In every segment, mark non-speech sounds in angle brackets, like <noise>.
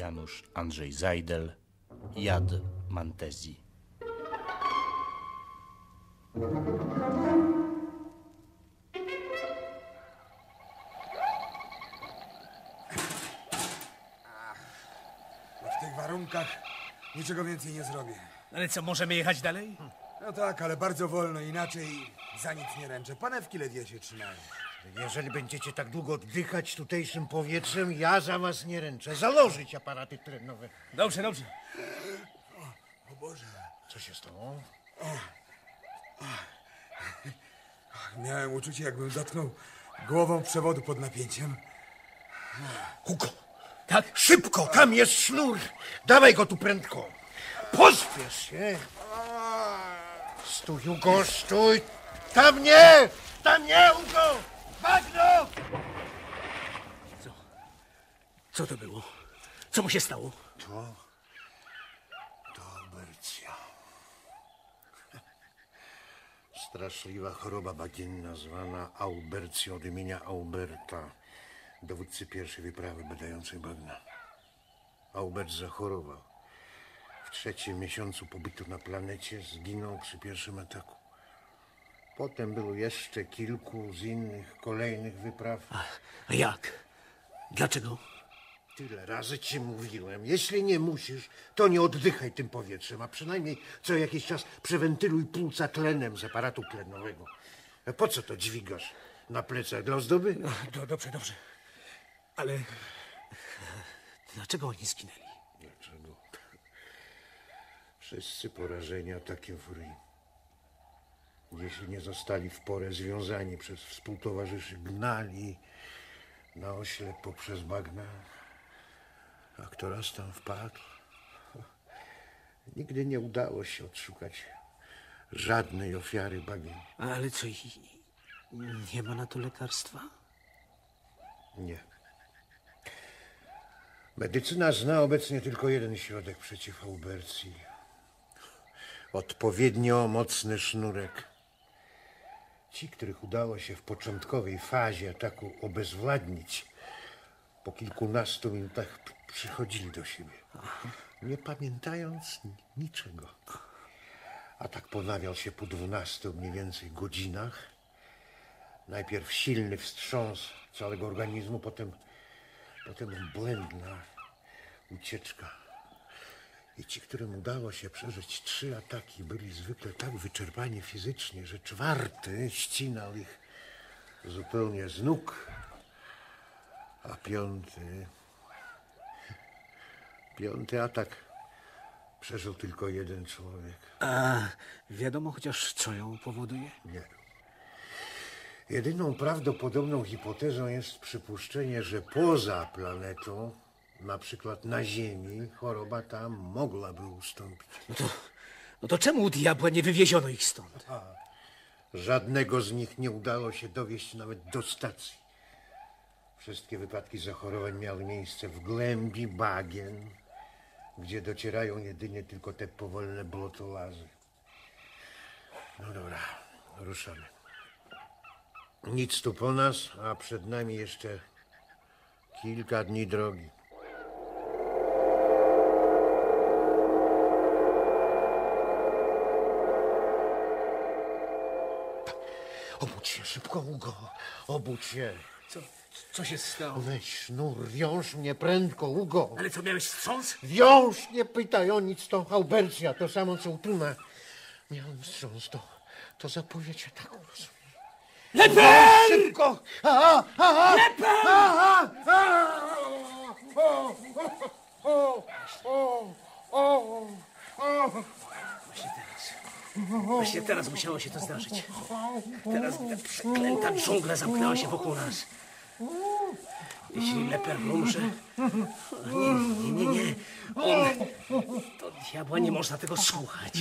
Janusz Andrzej Zajdel, Jad Mantezji. W tych warunkach niczego więcej nie zrobię. Ale co, możemy jechać dalej? No tak, ale bardzo wolno, inaczej za nic nie ręczę. Panewki ledwie się trzymają. Jeżeli będziecie tak długo oddychać tutejszym powietrzem, ja za was nie ręczę. Założyć aparaty tlenowe. Dobrze, dobrze. O Boże, Co się stało? miałem uczucie, jakbym dotknął głową przewodu pod napięciem. Hugo, Tak? szybko, tam jest sznur. Dawaj go tu prędko. Pospiesz się. Stój, Hugo, stój. Tam nie, tam nie, Hugo. Bagno! Co to było? Co mu się stało? To... to Albercja. <laughs> Straszliwa choroba bagienna zwana Aubercją od imienia Auberta, dowódcy pierwszej wyprawy badającej bagna. Aubert zachorował. W trzecim miesiącu pobytu na planecie zginął przy pierwszym ataku. Potem było jeszcze kilku z innych, kolejnych wypraw. A jak? Dlaczego? Tyle razy ci mówiłem. Jeśli nie musisz, to nie oddychaj tym powietrzem, a przynajmniej co jakiś czas przewentyluj płuca tlenem z aparatu tlenowego. A po co to dźwigasz na plecach dla ozdoby? Do, dobrze, dobrze. Ale dlaczego oni zginęli? Dlaczego? Wszyscy porażeni atakiem furii. Jeśli nie zostali w porę związani przez współtowarzyszy, gnali na oślep poprzez bagna, a kto raz tam wpadł, nigdy nie udało się odszukać żadnej ofiary bagien. Ale co, i- nie ma na to lekarstwa? Nie. Medycyna zna obecnie tylko jeden środek przeciw aubercji. Odpowiednio mocny sznurek. Ci, których udało się w początkowej fazie ataku obezwładnić, po kilkunastu minutach przychodzili do siebie, nie pamiętając ni- niczego. Atak ponawiał się po dwunastu mniej więcej godzinach. Najpierw silny wstrząs całego organizmu, potem, potem błędna ucieczka. I ci, którym udało się przeżyć trzy ataki, byli zwykle tak wyczerpani fizycznie, że czwarty ścinał ich zupełnie z nóg, a piąty. Piąty atak przeżył tylko jeden człowiek. A wiadomo chociaż, co ją powoduje? Nie. Jedyną prawdopodobną hipotezą jest przypuszczenie, że poza planetą, na przykład na Ziemi, choroba tam mogłaby ustąpić. No to, no to czemu u diabła nie wywieziono ich stąd? Żadnego z nich nie udało się dowieść nawet do stacji. Wszystkie wypadki zachorowań miały miejsce w głębi bagien, gdzie docierają jedynie tylko te powolne blotolazy. No dobra, ruszamy. Nic tu po nas, a przed nami jeszcze kilka dni drogi. Obudź się szybko, Hugo. Obudź się. Co, co się stało? Weź sznur, wiąż mnie prędko, Hugo. Ale co, miałeś wstrząs? Wiąż, nie pytaj o nic, to Aubercja, to samo co u Tuna. Miałem wstrząs, to, to zapowiedź ataku, rozumiesz? Leper! Szybko! Aha, aha, Leper! aha, aha. O, o, o, o, o, o. Właśnie teraz. Właśnie teraz musiało się to zdarzyć. Teraz ta przeklęta dżungla zamknęła się wokół nas. Jeśli leper umrze... Nie, nie, nie, nie. On... To diabła nie można tego słuchać.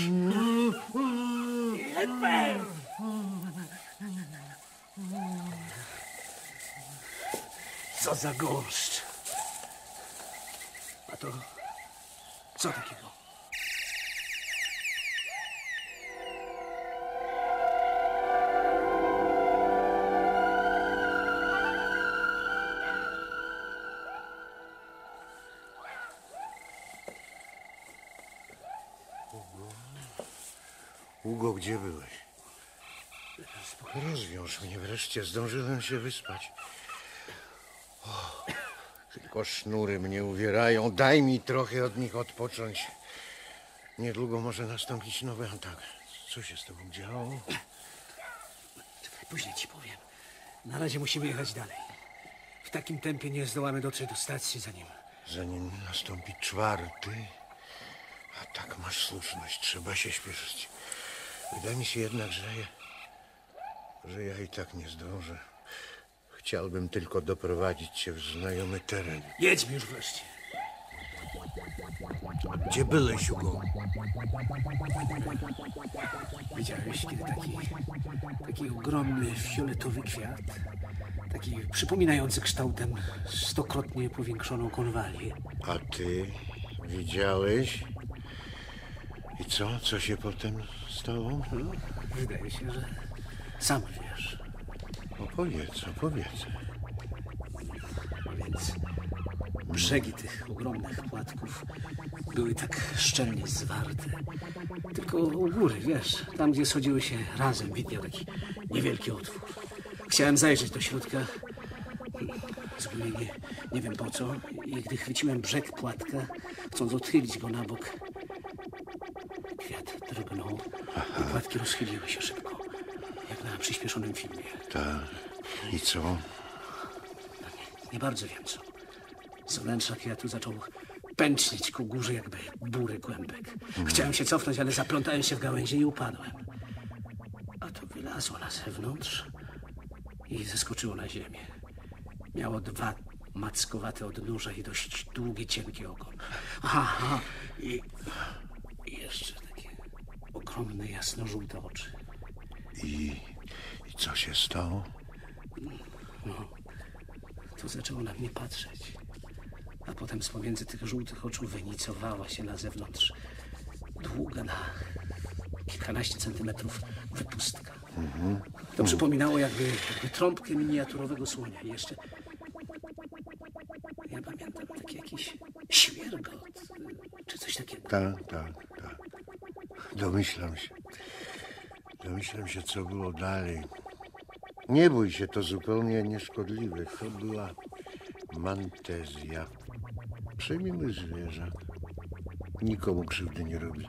Leper! Co za gorszcz. A to... Co takiego? Gdzie byłeś? Rozwiąż mnie wreszcie, zdążyłem się wyspać. O, tylko sznury mnie uwierają. Daj mi trochę od nich odpocząć. Niedługo może nastąpić nowy atak. Co się z tobą działo? Później ci powiem. Na razie musimy jechać dalej. W takim tempie nie zdołamy dotrzeć do stacji, zanim... Zanim nastąpi czwarty, a tak masz słuszność, trzeba się śpieszyć. Wydaje mi się jednak, że ja, że ja i tak nie zdążę. Chciałbym tylko doprowadzić cię w znajomy teren. Jedźmy już wreszcie. Gdzie byłeś, Hugo? Widziałeś kiedy taki, taki ogromny fioletowy kwiat, taki przypominający kształtem stokrotnie powiększoną konwalię. A ty widziałeś? I co? Co się potem stało? No, wydaje się, że sam wiesz. Opowiedz, opowiedz. A więc brzegi tych ogromnych płatków były tak szczelnie zwarte. Tylko u góry, wiesz, tam gdzie schodziły się razem, widniał taki niewielki otwór. Chciałem zajrzeć do środka, zupełnie nie, nie wiem po co, i gdy chwyciłem brzeg płatka, chcąc odchylić go na bok, drgnął i płatki rozchyliły się szybko, jak na przyspieszonym filmie. Tak. I co? Nie bardzo wiem co. Z wnętrza kwiatu zaczął pęcznić ku górze jakby bury kłębek. Chciałem się cofnąć, ale zaplątałem się w gałęzie i upadłem. A to wylazło na zewnątrz i zeskoczyło na ziemię. Miało dwa mackowate odnóża i dość długi, cienki ogon. Aha. I, ogromne, jasno-żółte oczy. I, I co się stało? To zaczęło na mnie patrzeć. A potem z pomiędzy tych żółtych oczu wynicowała się na zewnątrz długa na kilkanaście centymetrów wypustka. To przypominało jakby, jakby trąbkę miniaturowego słonia. I jeszcze... Ja pamiętam taki jakiś świergot, czy coś takiego. Tak, tak, tak. Domyślam się. Domyślam się, co było dalej. Nie bój się, to zupełnie nieszkodliwe. To była mantezja. Przemiły zwierzak. Nikomu krzywdy nie robi.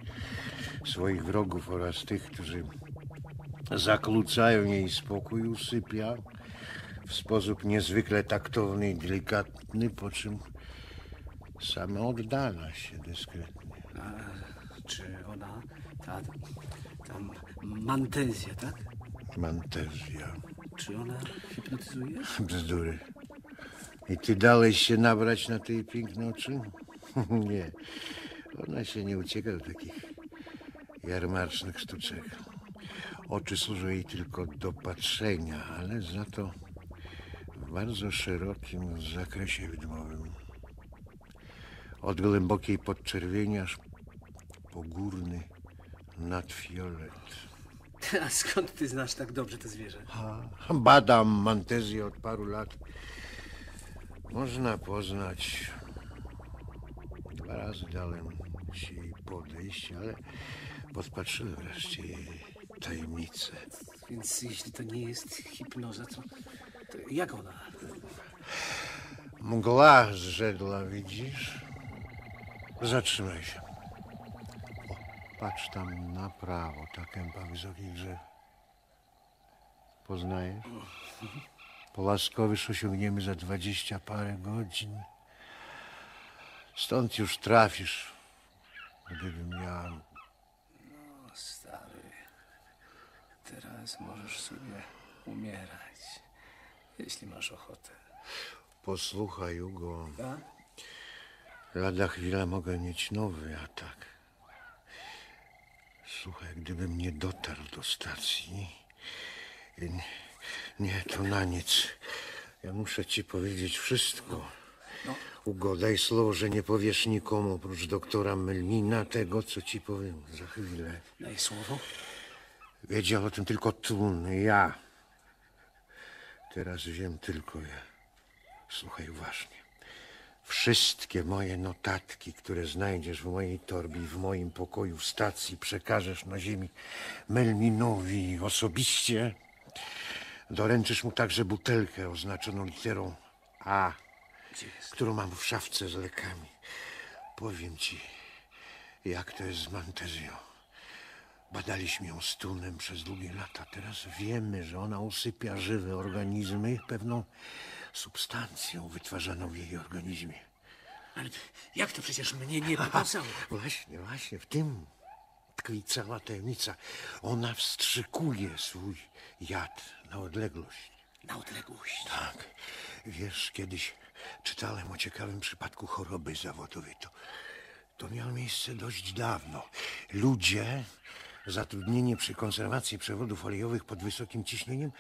Swoich wrogów oraz tych, którzy zakłócają jej spokój, usypia w sposób niezwykle taktowny i delikatny, po czym sama oddala się dyskretnie. Czy ona, ta, ta mantezja, tak? Mantezja. Czy ona hipnotyzuje? Bzdury. I ty dałeś się nabrać na tej piękne oczy? <laughs> nie. Ona się nie ucieka do takich jarmarcznych sztuczek. Oczy służą jej tylko do patrzenia, ale za to w bardzo szerokim zakresie widmowym. Od głębokiej podczerwieni aż po górny nadfiolet. <laughs> A skąd ty znasz tak dobrze to zwierzę? Badam mantezję od paru lat. Można poznać. Dwa razy dałem się jej podejść, ale podpatrzyłem wreszcie jej tajemnicę. Więc jeśli to nie jest hipnoza, to, to jak ona? Mgła zrzedła, widzisz? Zatrzymaj się. Patrz tam na prawo, ta kępa wysokich drzew. Poznajesz? Połaskowyż osiągniemy za dwadzieścia parę godzin. Stąd już trafisz, gdybym ja... O, stary, teraz możesz sobie umierać, jeśli masz ochotę. Posłuchaj, Hugo. Tak? Lada chwila mogę mieć nowy atak. Słuchaj, gdybym nie dotarł do stacji. Nie, to na nic. Ja muszę ci powiedzieć wszystko. Hugo, daj słowo, że nie powiesz nikomu oprócz doktora Melnina tego, co ci powiem za chwilę. Daj słowo. Wiedział o tym tylko Tun, ja. Teraz wiem tylko ja. Słuchaj uważnie. Wszystkie moje notatki, które znajdziesz w mojej torbie i w moim pokoju w stacji, przekażesz na ziemi Melminowi osobiście. Doręczysz mu także butelkę oznaczoną literą A, którą mam w szafce z lekami. Powiem ci, jak to jest z Mantezją. Badaliśmy ją z Tunem przez długie lata. Teraz wiemy, że ona usypia żywe organizmy pewną substancją wytwarzaną w jej organizmie. Ale jak to przecież mnie nie pokazało? Właśnie, właśnie, w tym tkwi cała tajemnica. Ona wstrzykuje swój jad na odległość. Na odległość. Tak. Wiesz, kiedyś czytałem o ciekawym przypadku choroby zawodowej. To, to miało miejsce dość dawno. Ludzie zatrudnieni przy konserwacji przewodów olejowych pod wysokim ciśnieniem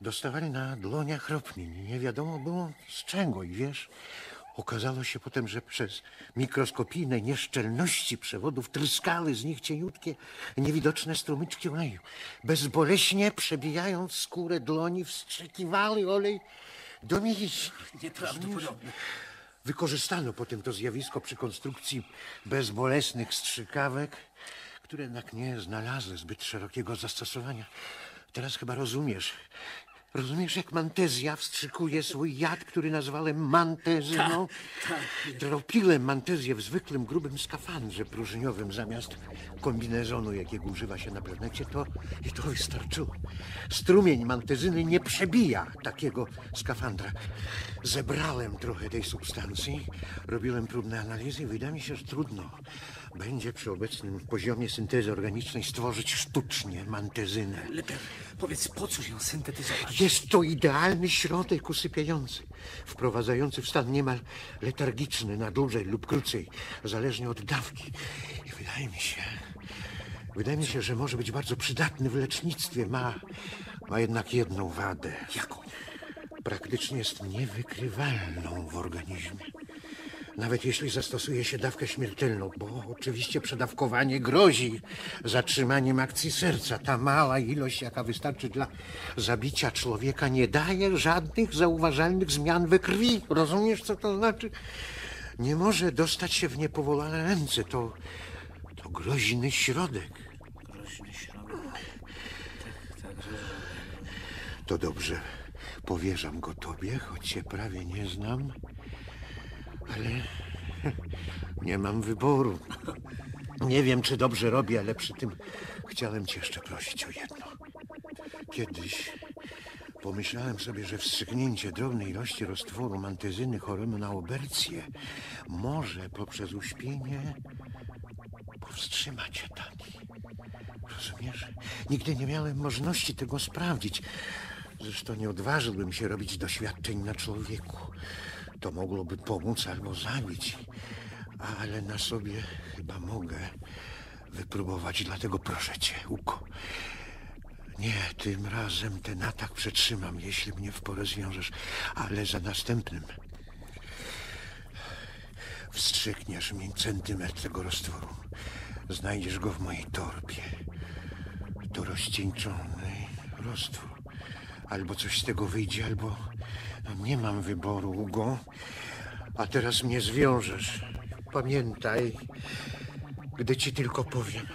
dostawali na dłoniach ropnin. Nie wiadomo było z czego i wiesz, okazało się potem, że przez mikroskopijne nieszczelności przewodów tryskały z nich cieniutkie, niewidoczne strumyczki oleju. Bezboleśnie przebijając skórę dłoni, wstrzykiwały olej do mięśni. Nieprawdopodobne. Wykorzystano potem to zjawisko przy konstrukcji bezbolesnych strzykawek, które jednak nie znalazły zbyt szerokiego zastosowania. Teraz chyba rozumiesz. Rozumiesz, jak mantezja wstrzykuje swój jad, który nazwałem mantezyną? Tropiłem mantezję w zwykłym, grubym skafandrze próżniowym zamiast kombinezonu, jakiego używa się na planecie, to i to wystarczyło. Strumień mantezyny nie przebija takiego skafandra. Zebrałem trochę tej substancji, robiłem próbne analizy i wydaje mi się, że trudno będzie przy obecnym poziomie syntezy organicznej stworzyć sztucznie mantezynę. Lepiej powiedz, po co ją syntetyzować? Jest to idealny środek usypiający, wprowadzający w stan niemal letargiczny na dłużej lub krócej, zależnie od dawki. I wydaje mi się, wydaje mi się, że może być bardzo przydatny w lecznictwie. Ma, ma jednak jedną wadę. Jaką? Praktycznie jest niewykrywalną w organizmie. Nawet jeśli zastosuje się dawkę śmiertelną, bo oczywiście przedawkowanie grozi zatrzymaniem akcji serca. Ta mała ilość, jaka wystarczy dla zabicia człowieka, nie daje żadnych zauważalnych zmian we krwi. Rozumiesz, co to znaczy? Nie może dostać się w niepowolane ręce. To, to groźny środek. Groźny środek. Tak, także... To dobrze. Powierzam go tobie, choć cię prawie nie znam. Ale nie mam wyboru. Nie wiem, czy dobrze robię, ale przy tym chciałem cię jeszcze prosić o jedno. Kiedyś pomyślałem sobie, że wstrzyknięcie drobnej ilości roztworu mantezyny choremu na obercję może poprzez uśpienie powstrzymać ataki. Rozumiesz? Nigdy nie miałem możliwości tego sprawdzić. Zresztą nie odważyłbym się robić doświadczeń na człowieku. To mogłoby pomóc albo zabić. Ale na sobie chyba mogę wypróbować, dlatego proszę cię, Uko. Nie, tym razem ten atak przetrzymam, jeśli mnie w porę zwiążesz, ale za następnym wstrzykniesz mi centymetr tego roztworu. Znajdziesz go w mojej torbie. To rozcieńczony roztwór. Albo coś z tego wyjdzie, albo nie mam wyboru, Ugo. A teraz mnie zwiążesz. Pamiętaj, gdy ci tylko powiem.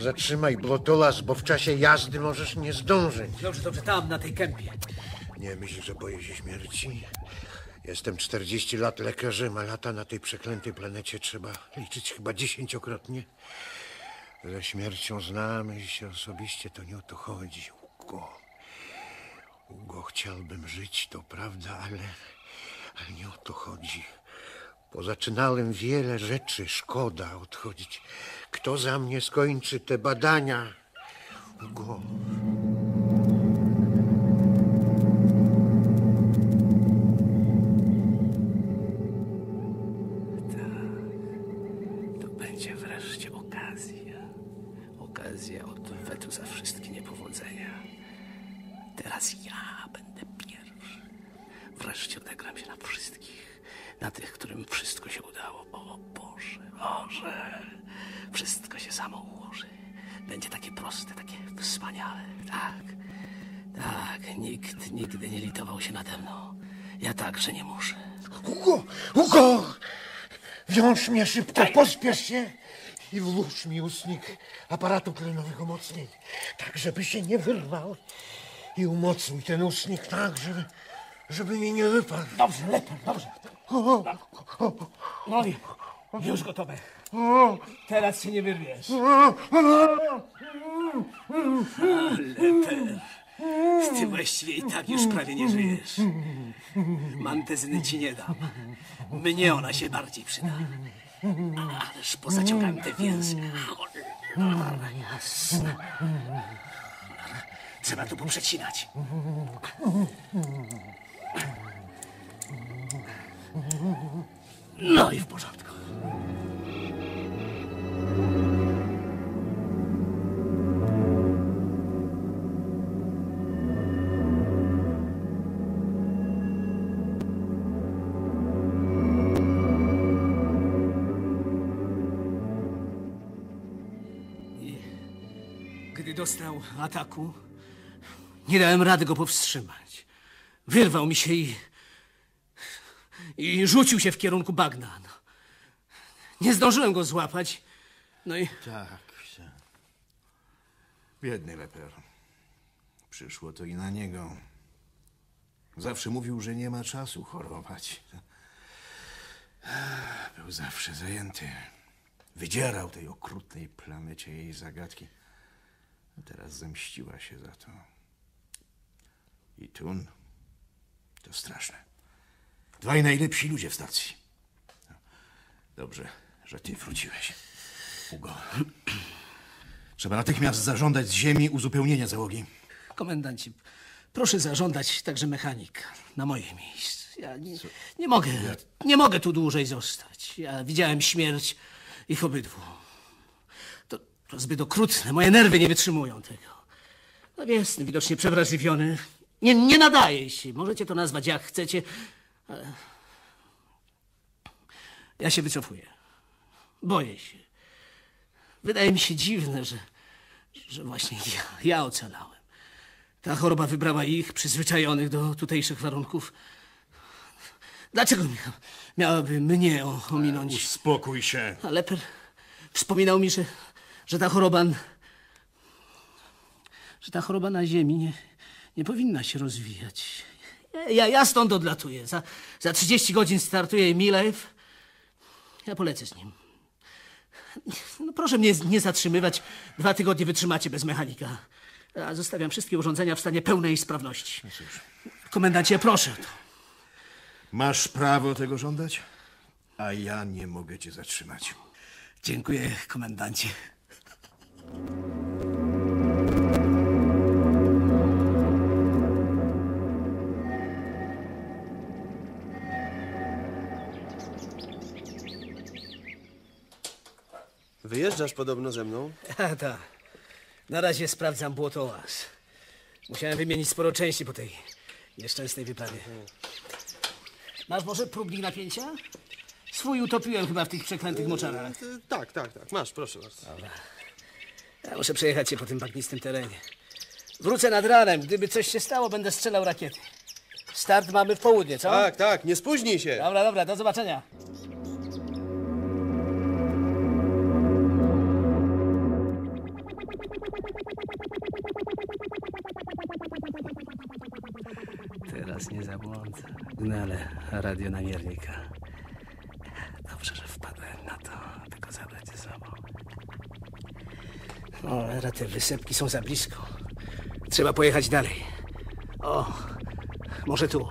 Zatrzymaj blotolas, bo w czasie jazdy możesz nie zdążyć. Dobrze, dobrze, tam, na tej kępie. Nie myśl, że boję się śmierci. Jestem 40 lat lekarzem, a lata na tej przeklętej planecie trzeba liczyć chyba dziesięciokrotnie. Ze śmiercią znamy się osobiście, to nie o to chodzi, Ugo. Ugo, chciałbym żyć, to prawda, ale, ale nie o to chodzi. Pozaczynałem wiele rzeczy, szkoda odchodzić. Kto za mnie skończy te badania? Ugo. To będzie wreszcie okazja. Okazja odwetu za wszystkie niepowodzenia. Teraz ja będę pierwszy. Wreszcie odegram się na wszystkich. Na tych, którym wszystko się udało. O Boże, Boże. Wszystko się samo ułoży. Będzie takie proste, takie wspaniałe. Tak, tak. Nikt nigdy nie litował się nade mną. Ja także nie muszę. Hugo! Hugo! Wiąż mnie szybko, pospiesz się i włóż mi ustnik aparatu klenowego mocniej, tak żeby się nie wyrwał. I umocnij ten ustnik tak, żeby, żeby mi nie wypadł. Dobrze, lepiej, dobrze. No i już gotowe. Teraz się nie wyrwiesz. Leper. Ty właściwie i tak już prawie nie żyjesz. Mantezyny ci nie dam. Mnie ona się bardziej przyda. Ależ pozaciągałem te więzy. Cholera jasna. Trzeba tu poprzecinać. No i w porządku. Gdy dostał ataku, nie dałem rady go powstrzymać. Wyrwał mi się i i rzucił się w kierunku bagna. No. Nie zdążyłem go złapać. No i Tak. tak. Biedny leper. Przyszło to i na niego. Zawsze mówił, że nie ma czasu chorować. Był zawsze zajęty. Wydzierał tej okrutnej planecie jej zagadki. A teraz zemściła się za to. I Tun to straszne. Dwaj najlepsi ludzie w stacji. Dobrze, że ty wróciłeś. Hugo. Trzeba natychmiast zażądać z ziemi uzupełnienia załogi. komendancie, proszę zażądać także mechanika na moje miejsce. Ja nie, nie mogę, nie mogę tu dłużej zostać. Ja widziałem śmierć ich obydwu. To, to zbyt okrutne. Moje nerwy nie wytrzymują tego. No jestem widocznie przewrażliwiony. Nie, nie nadaje się. Możecie to nazwać jak chcecie. Ja się wycofuję. Boję się. Wydaje mi się dziwne, że, że właśnie ja, ja ocalałem. Ta choroba wybrała ich, przyzwyczajonych do tutejszych warunków. Dlaczego mia, miałaby mnie o- ominąć? Spokój się. A Leper wspominał mi, że, że ta choroba... że ta choroba na ziemi nie, nie powinna się rozwijać. Ja, ja stąd odlatuję. Za, za 30 godzin startuje Milew. Ja polecę z nim. No proszę mnie nie zatrzymywać. Dwa tygodnie wytrzymacie bez mechanika. A zostawiam wszystkie urządzenia w stanie pełnej sprawności. Komendancie, proszę. To. Masz prawo tego żądać, a ja nie mogę cię zatrzymać. Dziękuję, komendancie. Wyjeżdżasz podobno ze mną? A, tak. Na razie sprawdzam błotołaz. Musiałem wymienić sporo części po tej nieszczęsnej wyprawie. Masz może próbnik napięcia? Swój utopiłem chyba w tych przeklętych moczarach. Ty- Tak, tak, tak. Masz, proszę bardzo. Ja muszę przejechać się po tym bagnistym terenie. Wrócę nad ranem. Gdyby coś się stało, będę strzelał rakiety. Start mamy w południe, co? Tak, tak, nie spóźnij się. Dobra, dobra, do zobaczenia. Teraz nie zabłądzę. Gnale radionamiernika. Dobrze, że wpadłem na to, go zabrać ze sobą. O, ale te wysepki są za blisko. Trzeba pojechać dalej. O, może tu.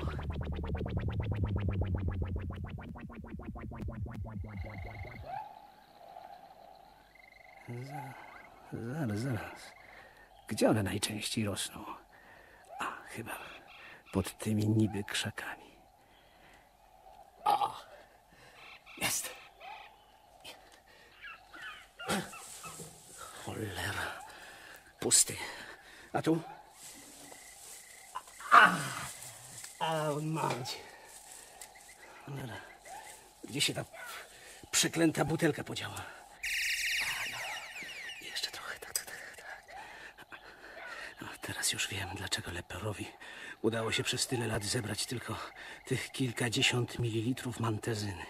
Zaraz, zaraz. Gdzie one najczęściej rosną? Pod tymi niby krzakami. O! Jest! Cholera. Pusty. A tu? A! A, mam cię. Cholera. Gdzie się ta przeklęta butelka podziała? No. Jeszcze trochę, tak, tak, tak. tak. Teraz już wiem, dlaczego Leperowi Udało się przez tyle lat zebrać tylko tych kilkadziesiąt mililitrów mantezyny.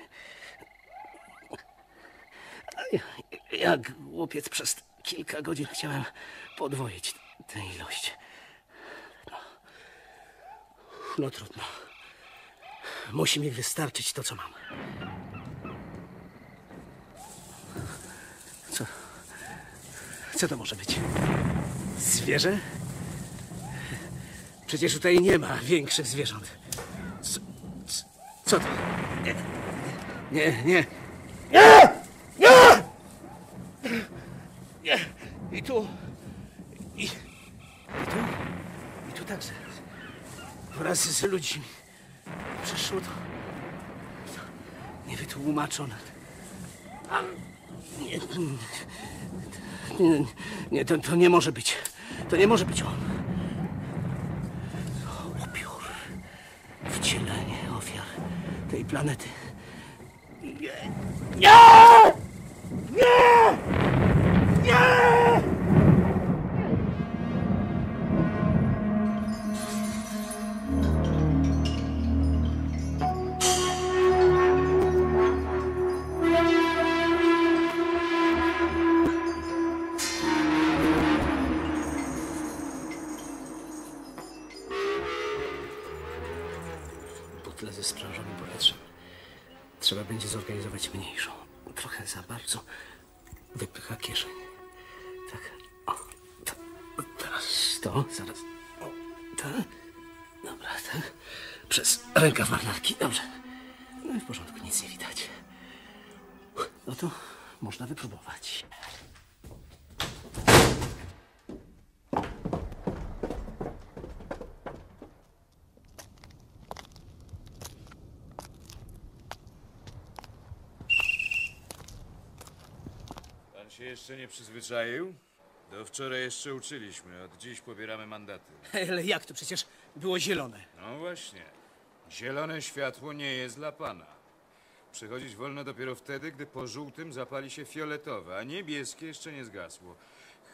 Jak głupiec przez kilka godzin chciałem podwoić tę ilość. No, no trudno. Musi mi wystarczyć to, co mam. Co? Co to może być? Zwierzę? Przecież tutaj nie ma większych zwierząt. Co, co, co to? Nie, nie, nie. Nie! Nie! Nie! I tu. I, i tu. I tu także. Wraz z ludźmi. Przyszło to. to niewytłumaczone. A, nie, nie, nie to, to nie może być. To nie może być on. Planety. Nie! Nie! Nie! Nie! Butlę ze sprężonym powietrzem. Trzeba będzie zorganizować mniejszą. Trochę za bardzo wypycha kieszeń. Tak. O, to, teraz to, zaraz. O, tak. Dobra. Przez rękaw marynarki. Dobrze. No i w porządku, nic nie widać. No to można wypróbować. Pan się jeszcze nie przyzwyczaił? Do wczoraj jeszcze uczyliśmy, od dziś pobieramy mandaty. <laughs> Ale jak to? Przecież było zielone. No właśnie. Zielone światło nie jest dla pana. Przechodzić wolno dopiero wtedy, gdy po żółtym zapali się fioletowe, a niebieskie jeszcze nie zgasło.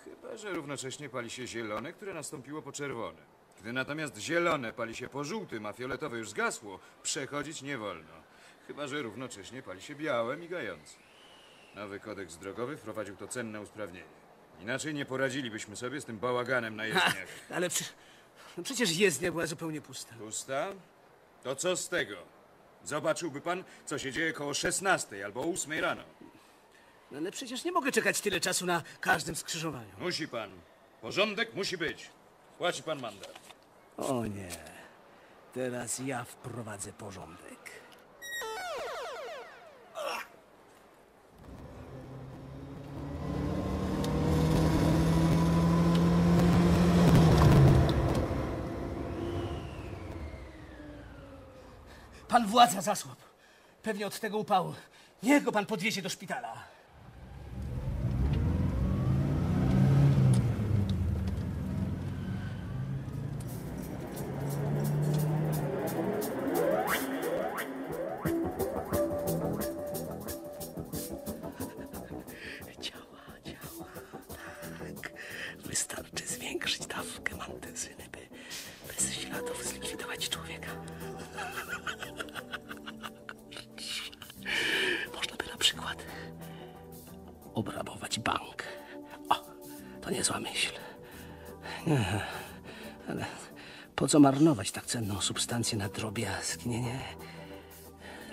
Chyba, że równocześnie pali się zielone, które nastąpiło po czerwonym. Gdy natomiast zielone pali się po żółtym, a fioletowe już zgasło, przechodzić nie wolno. Chyba, że równocześnie pali się białe, migające. Nowy kodeks drogowy wprowadził to cenne usprawnienie. Inaczej nie poradzilibyśmy sobie z tym bałaganem na Ha, jezdniach. ale przy, no przecież jezdnia była zupełnie pusta. Pusta? To co z tego? Zobaczyłby pan, co się dzieje koło 16 albo 8 rano. No ale przecież nie mogę czekać tyle czasu na każdym skrzyżowaniu. Musi pan. Porządek musi być. Płaci pan mandat. O nie. Teraz ja wprowadzę porządek. Pan władza zasłab. Pewnie od tego upału. Niech go pan podwiezie do szpitala. Co marnować tak cenną substancję na drobiazgi? Nie, nie.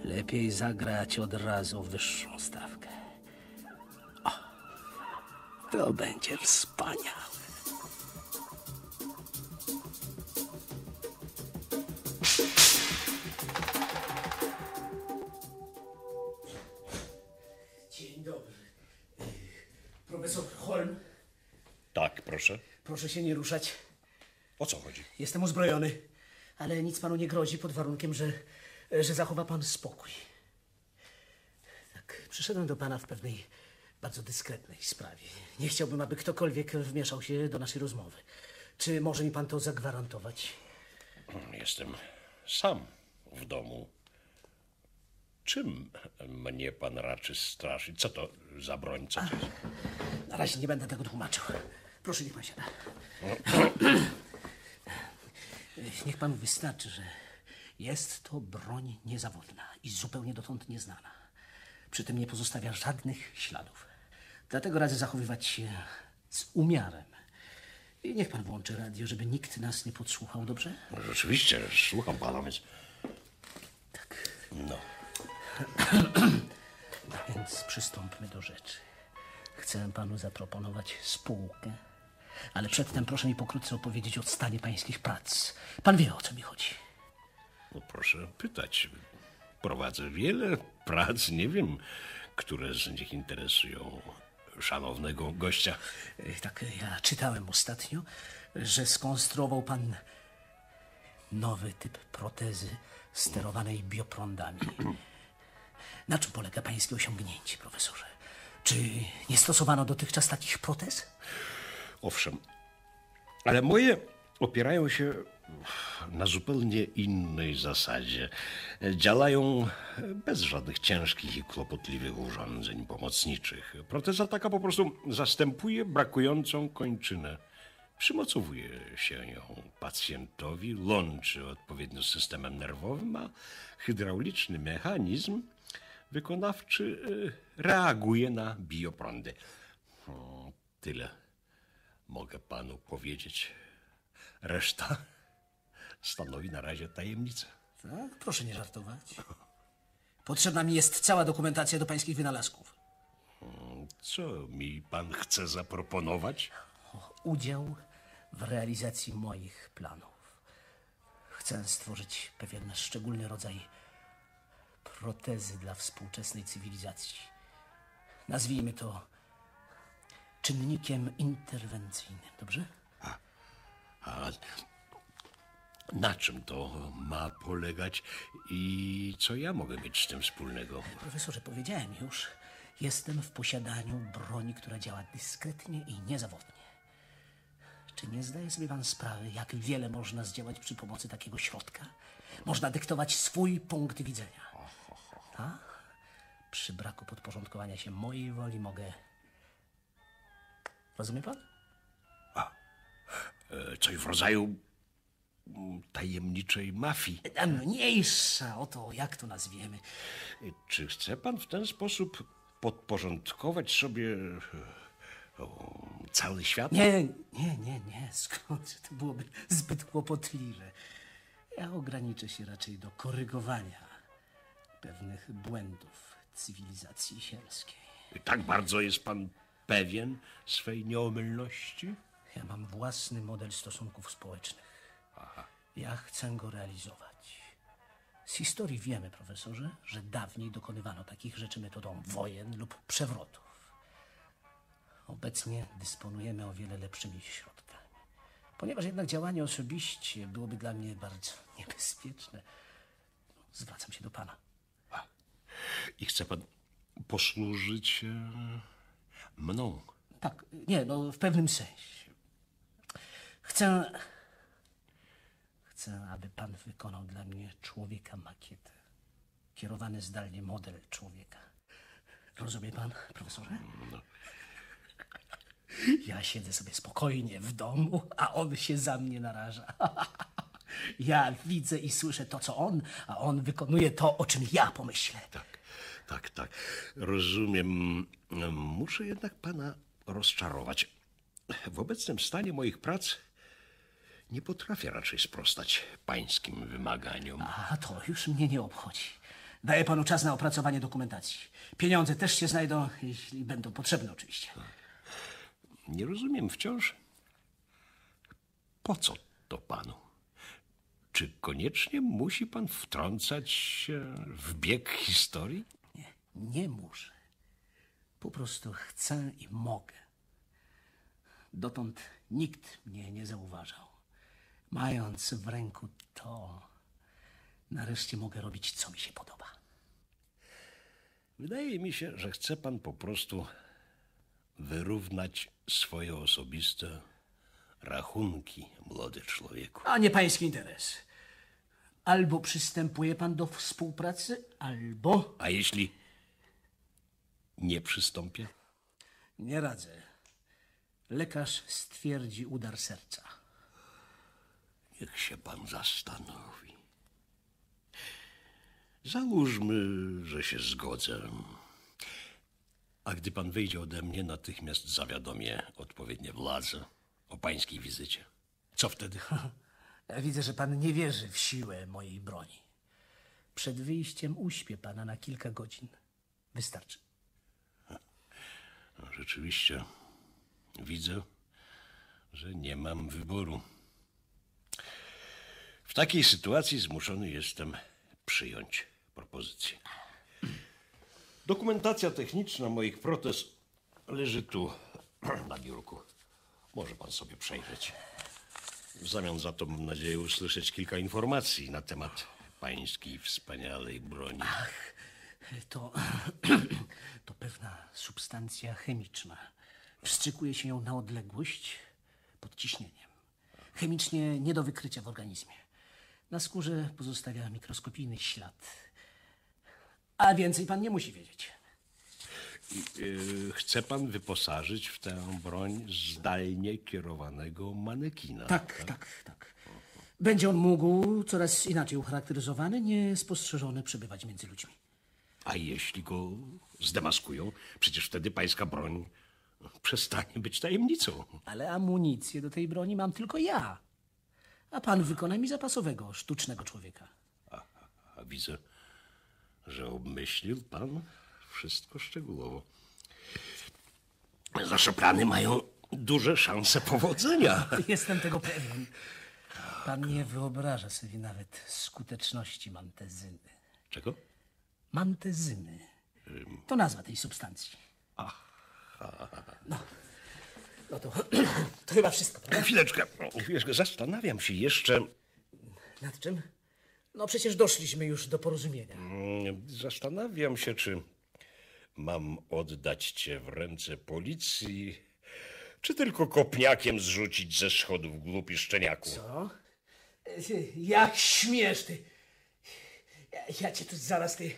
Lepiej zagrać od razu wyższą stawkę. O, to będzie wspaniałe. Dzień dobry. Profesor Holm, Tak, proszę. proszę się nie ruszać. O co chodzi? Jestem uzbrojony, ale nic panu nie grozi pod warunkiem, że, że zachowa pan spokój. Tak, przyszedłem do pana w pewnej bardzo dyskretnej sprawie. Nie chciałbym, aby ktokolwiek wmieszał się do naszej rozmowy. Czy może mi pan to zagwarantować? Jestem sam w domu. Czym mnie pan raczy straszyć? Co to za broń? Co to jest? Na razie nie będę tego tłumaczył. Proszę, niech pan siada. Niech panu wystarczy, że jest to broń niezawodna i zupełnie dotąd nieznana. Przy tym nie pozostawia żadnych śladów. Dlatego radzę zachowywać się z umiarem. I niech pan włączy radio, żeby nikt nas nie podsłuchał, dobrze? No, Rzeczywiście, słucham pana, więc... No, <clears throat> No więc przystąpmy do rzeczy. Chcę panu zaproponować spółkę, ale przedtem proszę mi pokrótce opowiedzieć o stanie pańskich prac. Pan wie, o co mi chodzi. no proszę pytać. Prowadzę wiele prac, nie wiem, które z nich interesują szanownego gościa. Ech, Tak, ja czytałem ostatnio, że skonstruował pan nowy typ protezy sterowanej bioprądami. <clears throat> Na czym polega pańskie osiągnięcie, profesorze? Czy nie stosowano dotychczas takich protez? Owszem, ale moje opierają się na zupełnie innej zasadzie. Działają bez żadnych ciężkich i kłopotliwych urządzeń pomocniczych. Proteza taka po prostu zastępuje brakującą kończynę. Przymocowuje się ją pacjentowi, łączy odpowiednio z systemem nerwowym, a hydrauliczny mechanizm wykonawczy y, reaguje na bioprądy. Tyle mogę panu powiedzieć. Reszta <laughs> stanowi na razie tajemnicę. Tak, proszę nie żartować. Potrzebna mi jest cała dokumentacja do pańskich wynalazków. Co mi pan chce zaproponować? Udział w realizacji moich planów. Chcę stworzyć pewien szczególny rodzaj protezy dla współczesnej cywilizacji. Nazwijmy to czynnikiem interwencyjnym, dobrze? A na czym to ma polegać i co ja mogę mieć z tym wspólnego? Profesorze, powiedziałem już, jestem w posiadaniu broni, która działa dyskretnie i niezawodnie. Czy nie zdaje sobie pan sprawy, jak wiele można zdziałać przy pomocy takiego środka? Można dyktować swój punkt widzenia. A przy braku podporządkowania się mojej woli mogę. Rozumie pan? E, Coś w rodzaju mm, tajemniczej mafii. A Mniejsza o to, jak to nazwiemy. Czy chce pan w ten sposób podporządkować sobie e, o, cały świat? Nie, nie, nie, nie. Skąd? To byłoby zbyt kłopotliwe. Ja ograniczę się raczej do korygowania pewnych błędów cywilizacji sielskiej. Tak bardzo jest pan pewien swej nieomylności? Ja mam własny model stosunków społecznych. Ja chcę go realizować. Z historii wiemy, profesorze, że dawniej dokonywano takich rzeczy metodą wojen lub przewrotów. Obecnie dysponujemy o wiele lepszymi środkami. Ponieważ jednak działanie osobiście byłoby dla mnie bardzo <laughs> niebezpieczne, zwracam się do pana. I chce pan posłużyć e, mną? Tak, nie, no w pewnym sensie. Chcę. Chcę, aby pan wykonał dla mnie człowieka makietę. Kierowany zdalnie model człowieka. Rozumie pan, profesorze? Ja siedzę sobie spokojnie w domu, a on się za mnie naraża. <laughs> Ja widzę i słyszę to, co on, a on wykonuje to, o czym ja pomyślę. Tak, tak, tak. Rozumiem. Muszę jednak pana rozczarować. W obecnym stanie moich prac nie potrafię raczej sprostać pańskim wymaganiom. A to już mnie nie obchodzi. Daję panu czas na opracowanie dokumentacji. Pieniądze też się znajdą, jeśli będą potrzebne oczywiście. Nie rozumiem wciąż, po co to panu? Czy koniecznie musi pan wtrącać się w bieg historii? Nie, muszę. Po prostu chcę i mogę. Dotąd nikt mnie nie zauważał. Mając w ręku to, nareszcie mogę robić, co mi się podoba. Wydaje mi się, że chce pan po prostu wyrównać swoje osobiste rachunki, młody człowieku. A nie pański interes. Albo przystępuje pan do współpracy, albo A jeśli nie przystąpię? nie radzę. Lekarz stwierdzi udar serca. Niech się pan zastanowi. Załóżmy, że się zgodzę. A gdy pan wyjdzie ode mnie, natychmiast zawiadomię odpowiednie władze o pańskiej wizycie. Co wtedy? Ja <laughs> widzę, że pan nie wierzy w siłę mojej broni. Przed wyjściem uśpię pana na kilka godzin. Wystarczy. Rzeczywiście, widzę, że nie mam wyboru. W takiej sytuacji zmuszony jestem przyjąć propozycję. Dokumentacja techniczna moich protez leży tu <clears throat> na biurku. Może pan sobie przejrzeć. W zamian za to mam nadzieję usłyszeć kilka informacji na temat pańskiej wspaniałej broni. To, <clears throat> to pewna substancja chemiczna. Wstrzykuje się ją na odległość pod ciśnieniem. Chemicznie nie do wykrycia w organizmie. Na skórze pozostawia mikroskopijny ślad. A więcej pan nie musi wiedzieć. Yy, Chce pan wyposażyć w tę broń zdalnie kierowanego manekina. Tak, tak, tak. Będzie on mógł, coraz inaczej ucharakteryzowany, niespostrzeżony przebywać między ludźmi. A jeśli go zdemaskują, przecież wtedy pańska broń przestanie być tajemnicą. Ale amunicję do tej broni mam tylko ja. A pan wykona mi zapasowego, sztucznego człowieka. A widzę, że obmyślił pan wszystko szczegółowo. Nasze plany mają duże szanse powodzenia. <laughs> Jestem tego pewien. Pan nie wyobraża sobie nawet skuteczności mantezyny. Czego? Mantezyny. To nazwa tej substancji. No, no to, <clears throat> to chyba wszystko, prawda? Chwileczkę, chwileczkę, zastanawiam się jeszcze. Nad czym? No przecież doszliśmy już do porozumienia. mm, Zastanawiam się, czy mam oddać cię w ręce policji, czy tylko kopniakiem zrzucić ze schodów głupi szczeniaku. Co? Jak śmiesz ty? Ja, ja cię tu zaraz ty...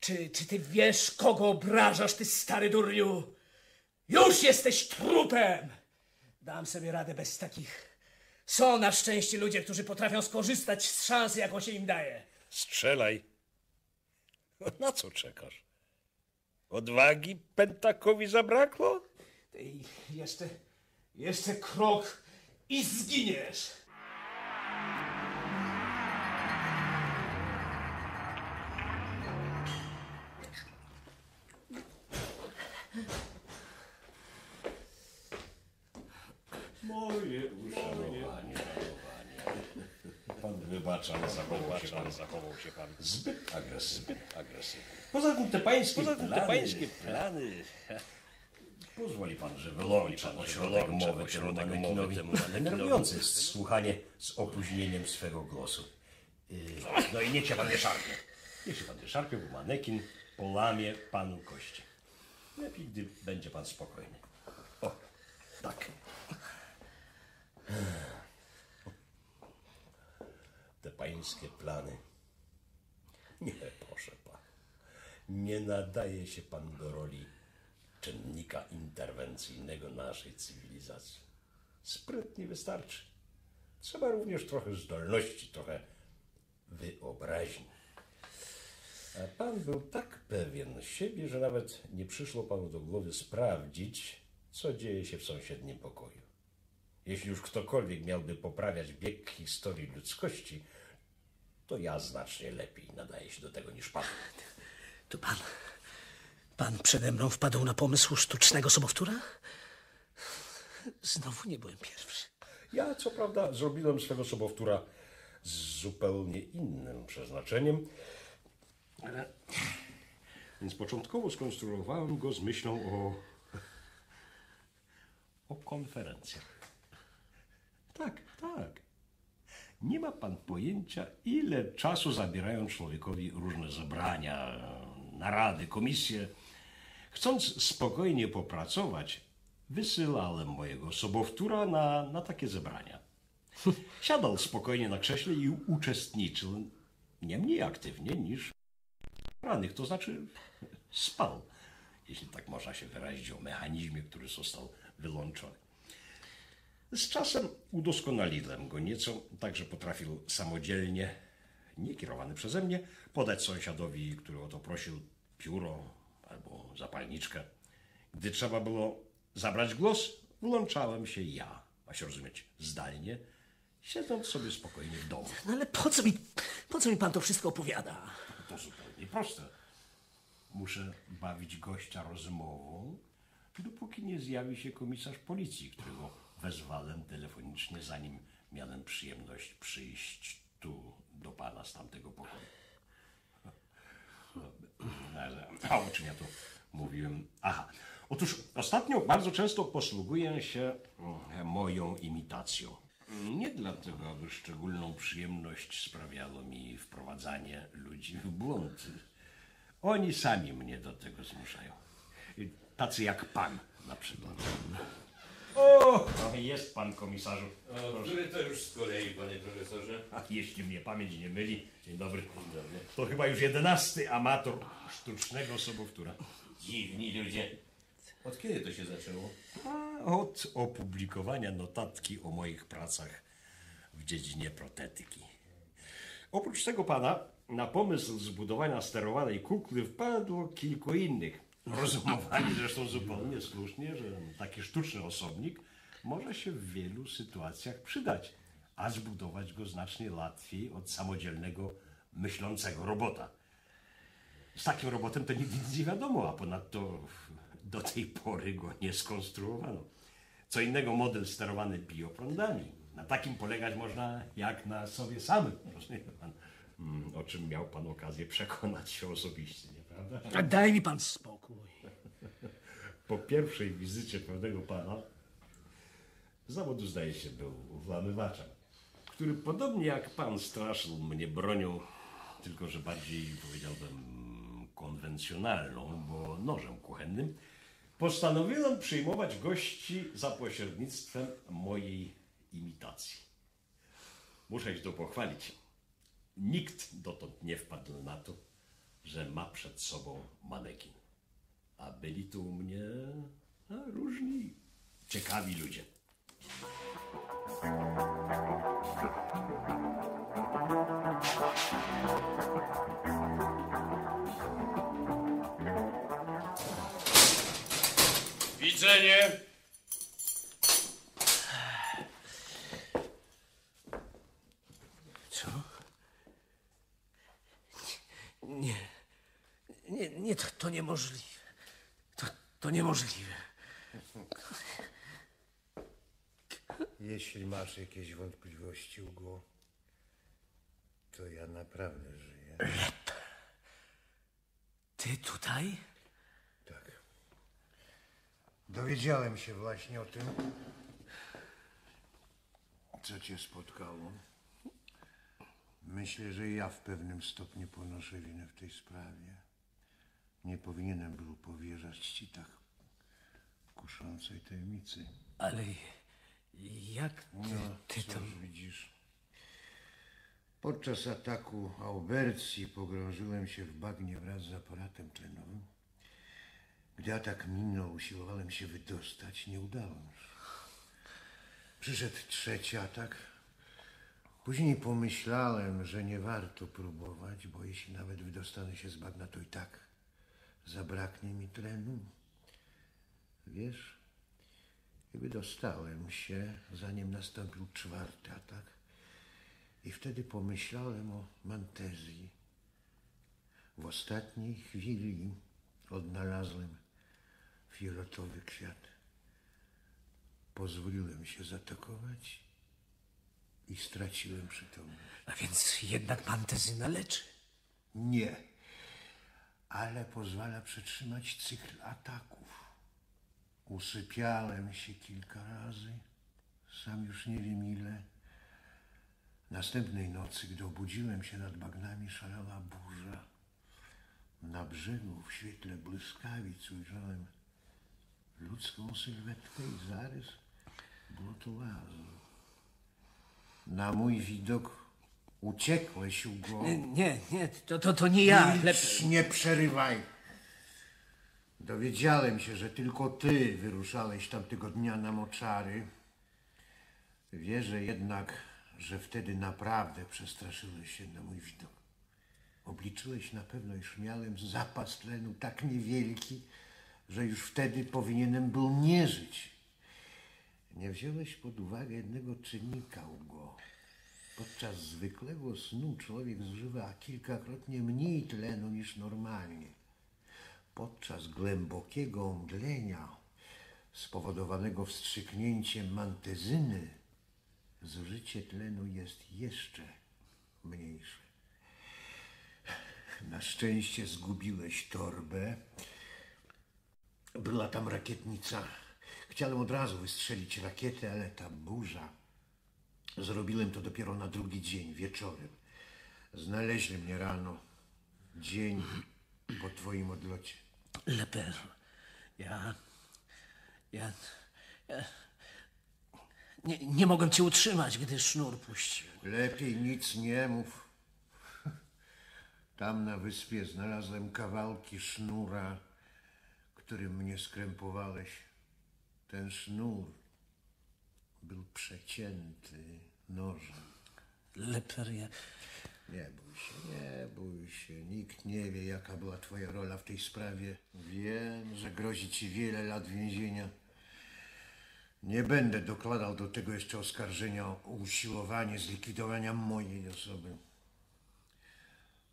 Czy, czy ty wiesz, kogo obrażasz, ty stary durniu? Już jesteś trupem! Dam sobie radę bez takich. Są na szczęście ludzie, którzy potrafią skorzystać z szansy, jaką się im daje. Strzelaj. <laughs> Na co czekasz? Odwagi pentakowi zabrakło? Jeszcze, jeszcze krok i zginiesz. Pan wybacza, zachował się pan, zachował się pan. Zbyt agresywny. Poza tym te pańskie Poza tym te plany... pańskie plany... Pozwoli pan, że wyłączę ośrodek mowy temu manekinowi. Denerwujące jest słuchanie z opóźnieniem swego głosu. Yy, No i niech się pan nie szarpie. Niech się pan nie szarpie, bo manekin połamie panu kości. Lepiej, gdy będzie pan spokojny. O, tak. Te pańskie plany. Nie, proszę pan. Nie nadaje się pan do roli czynnika interwencyjnego naszej cywilizacji. Spryt nie wystarczy. Trzeba również trochę zdolności, trochę wyobraźni. A pan był tak pewien siebie, że nawet nie przyszło panu do głowy sprawdzić, co dzieje się w sąsiednim pokoju. Jeśli już ktokolwiek miałby poprawiać bieg historii ludzkości, to ja znacznie lepiej nadaję się do tego niż pan. To pan. Pan przede mną wpadł na pomysł sztucznego sobowtóra? Znowu nie byłem pierwszy. Ja, co prawda, zrobiłem swego sobowtóra z zupełnie innym przeznaczeniem, ale... Więc początkowo skonstruowałem go z myślą o... o konferencjach. Tak, tak. Nie ma pan pojęcia, ile czasu zabierają człowiekowi różne zebrania, narady, komisje. Chcąc spokojnie popracować, wysyłałem mojego sobowtóra na, na takie zebrania. <laughs> Siadał spokojnie na krześle i uczestniczył nie mniej aktywnie niż ranych, to znaczy spał, jeśli tak można się wyrazić o mechanizmie, który został wyłączony. Z czasem udoskonaliłem go nieco, tak że potrafił samodzielnie, nie kierowany przeze mnie, podać sąsiadowi, który o to prosił, pióro albo zapalniczkę. Gdy trzeba było zabrać głos, włączałem się ja, ma się rozumieć, zdalnie, siedząc sobie spokojnie w domu. No ale po co mi, po co mi pan to wszystko opowiada? To zupełnie proste. Muszę bawić gościa rozmową, dopóki nie zjawi się komisarz policji, którego wezwałem telefonicznie, zanim miałem przyjemność przyjść tu do pana z tamtego pokoju. Ale, a o czym ja to mówiłem? Aha. Otóż ostatnio bardzo często posługuję się mm, moją imitacją. Nie dlatego, aby szczególną przyjemność sprawiało mi wprowadzanie ludzi w błąd. Oni sami mnie do tego zmuszają. Tacy jak pan na przykład. O, jest pan komisarzu. Który to już z kolei, panie profesorze? A jeśli mnie pamięć nie myli, dzień dobry, to chyba już jedenasty amator sztucznego sobowtóra. Dziwni ludzie. Od kiedy to się zaczęło? A Od opublikowania notatki o moich pracach w dziedzinie protetyki. Oprócz tego pana, na pomysł zbudowania sterowanej kukły wpadło kilku innych. Rozumowali zresztą zupełnie słusznie, że taki sztuczny osobnik może się w wielu sytuacjach przydać, a zbudować go znacznie łatwiej od samodzielnego, myślącego robota. Z takim robotem to nic nie wiadomo, a ponadto do tej pory go nie skonstruowano. Co innego model sterowany bioprądami. Na takim polegać można jak na sobie samym. Rozumie pan, mm, o czym miał pan okazję przekonać się osobiście, nieprawda? A daj mi pan spokój. Po pierwszej wizycie pewnego pana z zawodu zdaje się był włamywaczem, który podobnie jak pan straszył mnie bronią, tylko że bardziej powiedziałbym konwencjonalną, bo nożem kuchennym, postanowiłem przyjmować gości za pośrednictwem mojej imitacji. Muszę się to pochwalić. Nikt dotąd nie wpadł na to, że ma przed sobą manekin. A byli tu u mnie a, różni ciekawi ludzie. Widzenie! Co? Nie. Nie, nie to, to niemożliwe. To, to niemożliwe. Jeśli masz jakieś wątpliwości, Ugo, to ja naprawdę żyję. Ty tutaj? Tak. Dowiedziałem się właśnie o tym, co cię spotkało. Myślę, że ja w pewnym stopniu ponoszę winę w tej sprawie. Nie powinienem był powierzać ci tak kuszącej tajemnicy. Ale jak ty, No, ty to... widzisz. Podczas ataku Aubercji pogrążyłem się w bagnie wraz z aparatem tlenowym. Gdy atak minął, usiłowałem się wydostać, nie udało mi się. Przyszedł trzeci atak. Później pomyślałem, że nie warto próbować, bo jeśli nawet wydostanę się z bagna, to i tak zabraknie mi tlenu. Wiesz, wydostałem się, zanim nastąpił czwarty atak. I wtedy pomyślałem o Mantezji. W ostatniej chwili odnalazłem fioletowy kwiat. Pozwoliłem się zaatakować i straciłem przytomność. A więc jednak pantezyna leczy. Nie, ale pozwala przetrzymać cykl ataków. Usypiałem się kilka razy, sam już nie wiem ile. Następnej nocy, gdy obudziłem się nad bagnami, szalała burza. Na brzegu w świetle błyskawic ujrzałem ludzką sylwetkę i zarys błotołazu. Na mój widok uciekłeś, Ugo. Nie, nie, nie to, to, to nie ja. Milcz, Lepiej. nie przerywaj. Dowiedziałem się, że tylko ty wyruszałeś tamtego dnia na moczary. Wierzę jednak, że wtedy naprawdę przestraszyłeś się na mój widok. Obliczyłeś na pewno, iż miałem zapas tlenu tak niewielki, że już wtedy powinienem był nie żyć. Nie wziąłeś pod uwagę jednego czynnika, Ugo. Podczas zwykłego snu człowiek zużywa kilkakrotnie mniej tlenu niż normalnie. Podczas głębokiego omdlenia spowodowanego wstrzyknięciem mantezyny zużycie tlenu jest jeszcze mniejsze. Na szczęście zgubiłeś torbę. Była tam rakietnica. Chciałem od razu wystrzelić rakietę, ale ta burza. Zrobiłem to dopiero na drugi dzień, wieczorem. Znaleźli mnie rano. Dzień po twoim odlocie. Leper, ja... Ja... ja nie, nie mogłem cię utrzymać, gdy sznur puścił. Lepiej nic nie mów. Tam na wyspie znalazłem kawałki sznura, którym mnie skrępowałeś. Ten sznur był przecięty nożem. Leper, ja... Nie bój się, nie bój się. Nikt nie wie, jaka była twoja rola w tej sprawie. Wiem, że grozi ci wiele lat więzienia. Nie będę dokładał do tego jeszcze oskarżenia o usiłowanie zlikwidowania mojej osoby.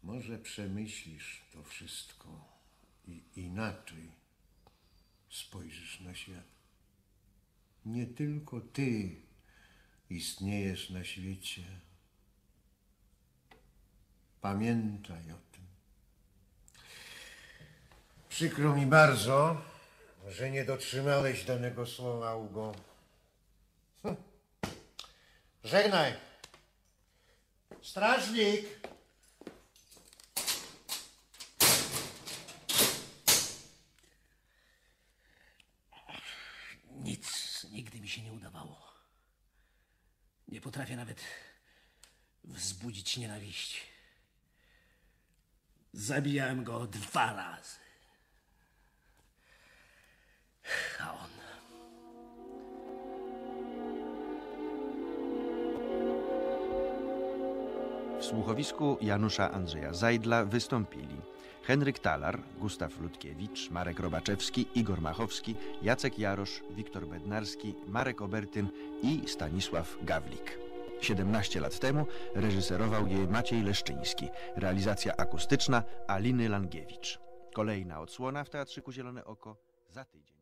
Może przemyślisz to wszystko i inaczej spojrzysz na świat. Nie tylko ty istniejesz na świecie. Pamiętaj o tym. Przykro mi bardzo, że nie dotrzymałeś danego słowa, Ugo. Hm. Żegnaj. Strażnik! Nic nigdy mi się nie udawało. Nie potrafię nawet wzbudzić nienawiści. Zabijałem go dwa razy. A on. W słuchowisku Janusza Andrzeja Zajdla wystąpili Henryk Talar, Gustaw Ludkiewicz, Marek Robaczewski, Igor Machowski, Jacek Jarosz, Wiktor Bednarski, Marek Obertyn i Stanisław Gawlik. 17 lat temu reżyserował je Maciej Leszczyński. Realizacja akustyczna Aliny Langiewicz. Kolejna odsłona w Teatrzyku Zielone Oko za tydzień.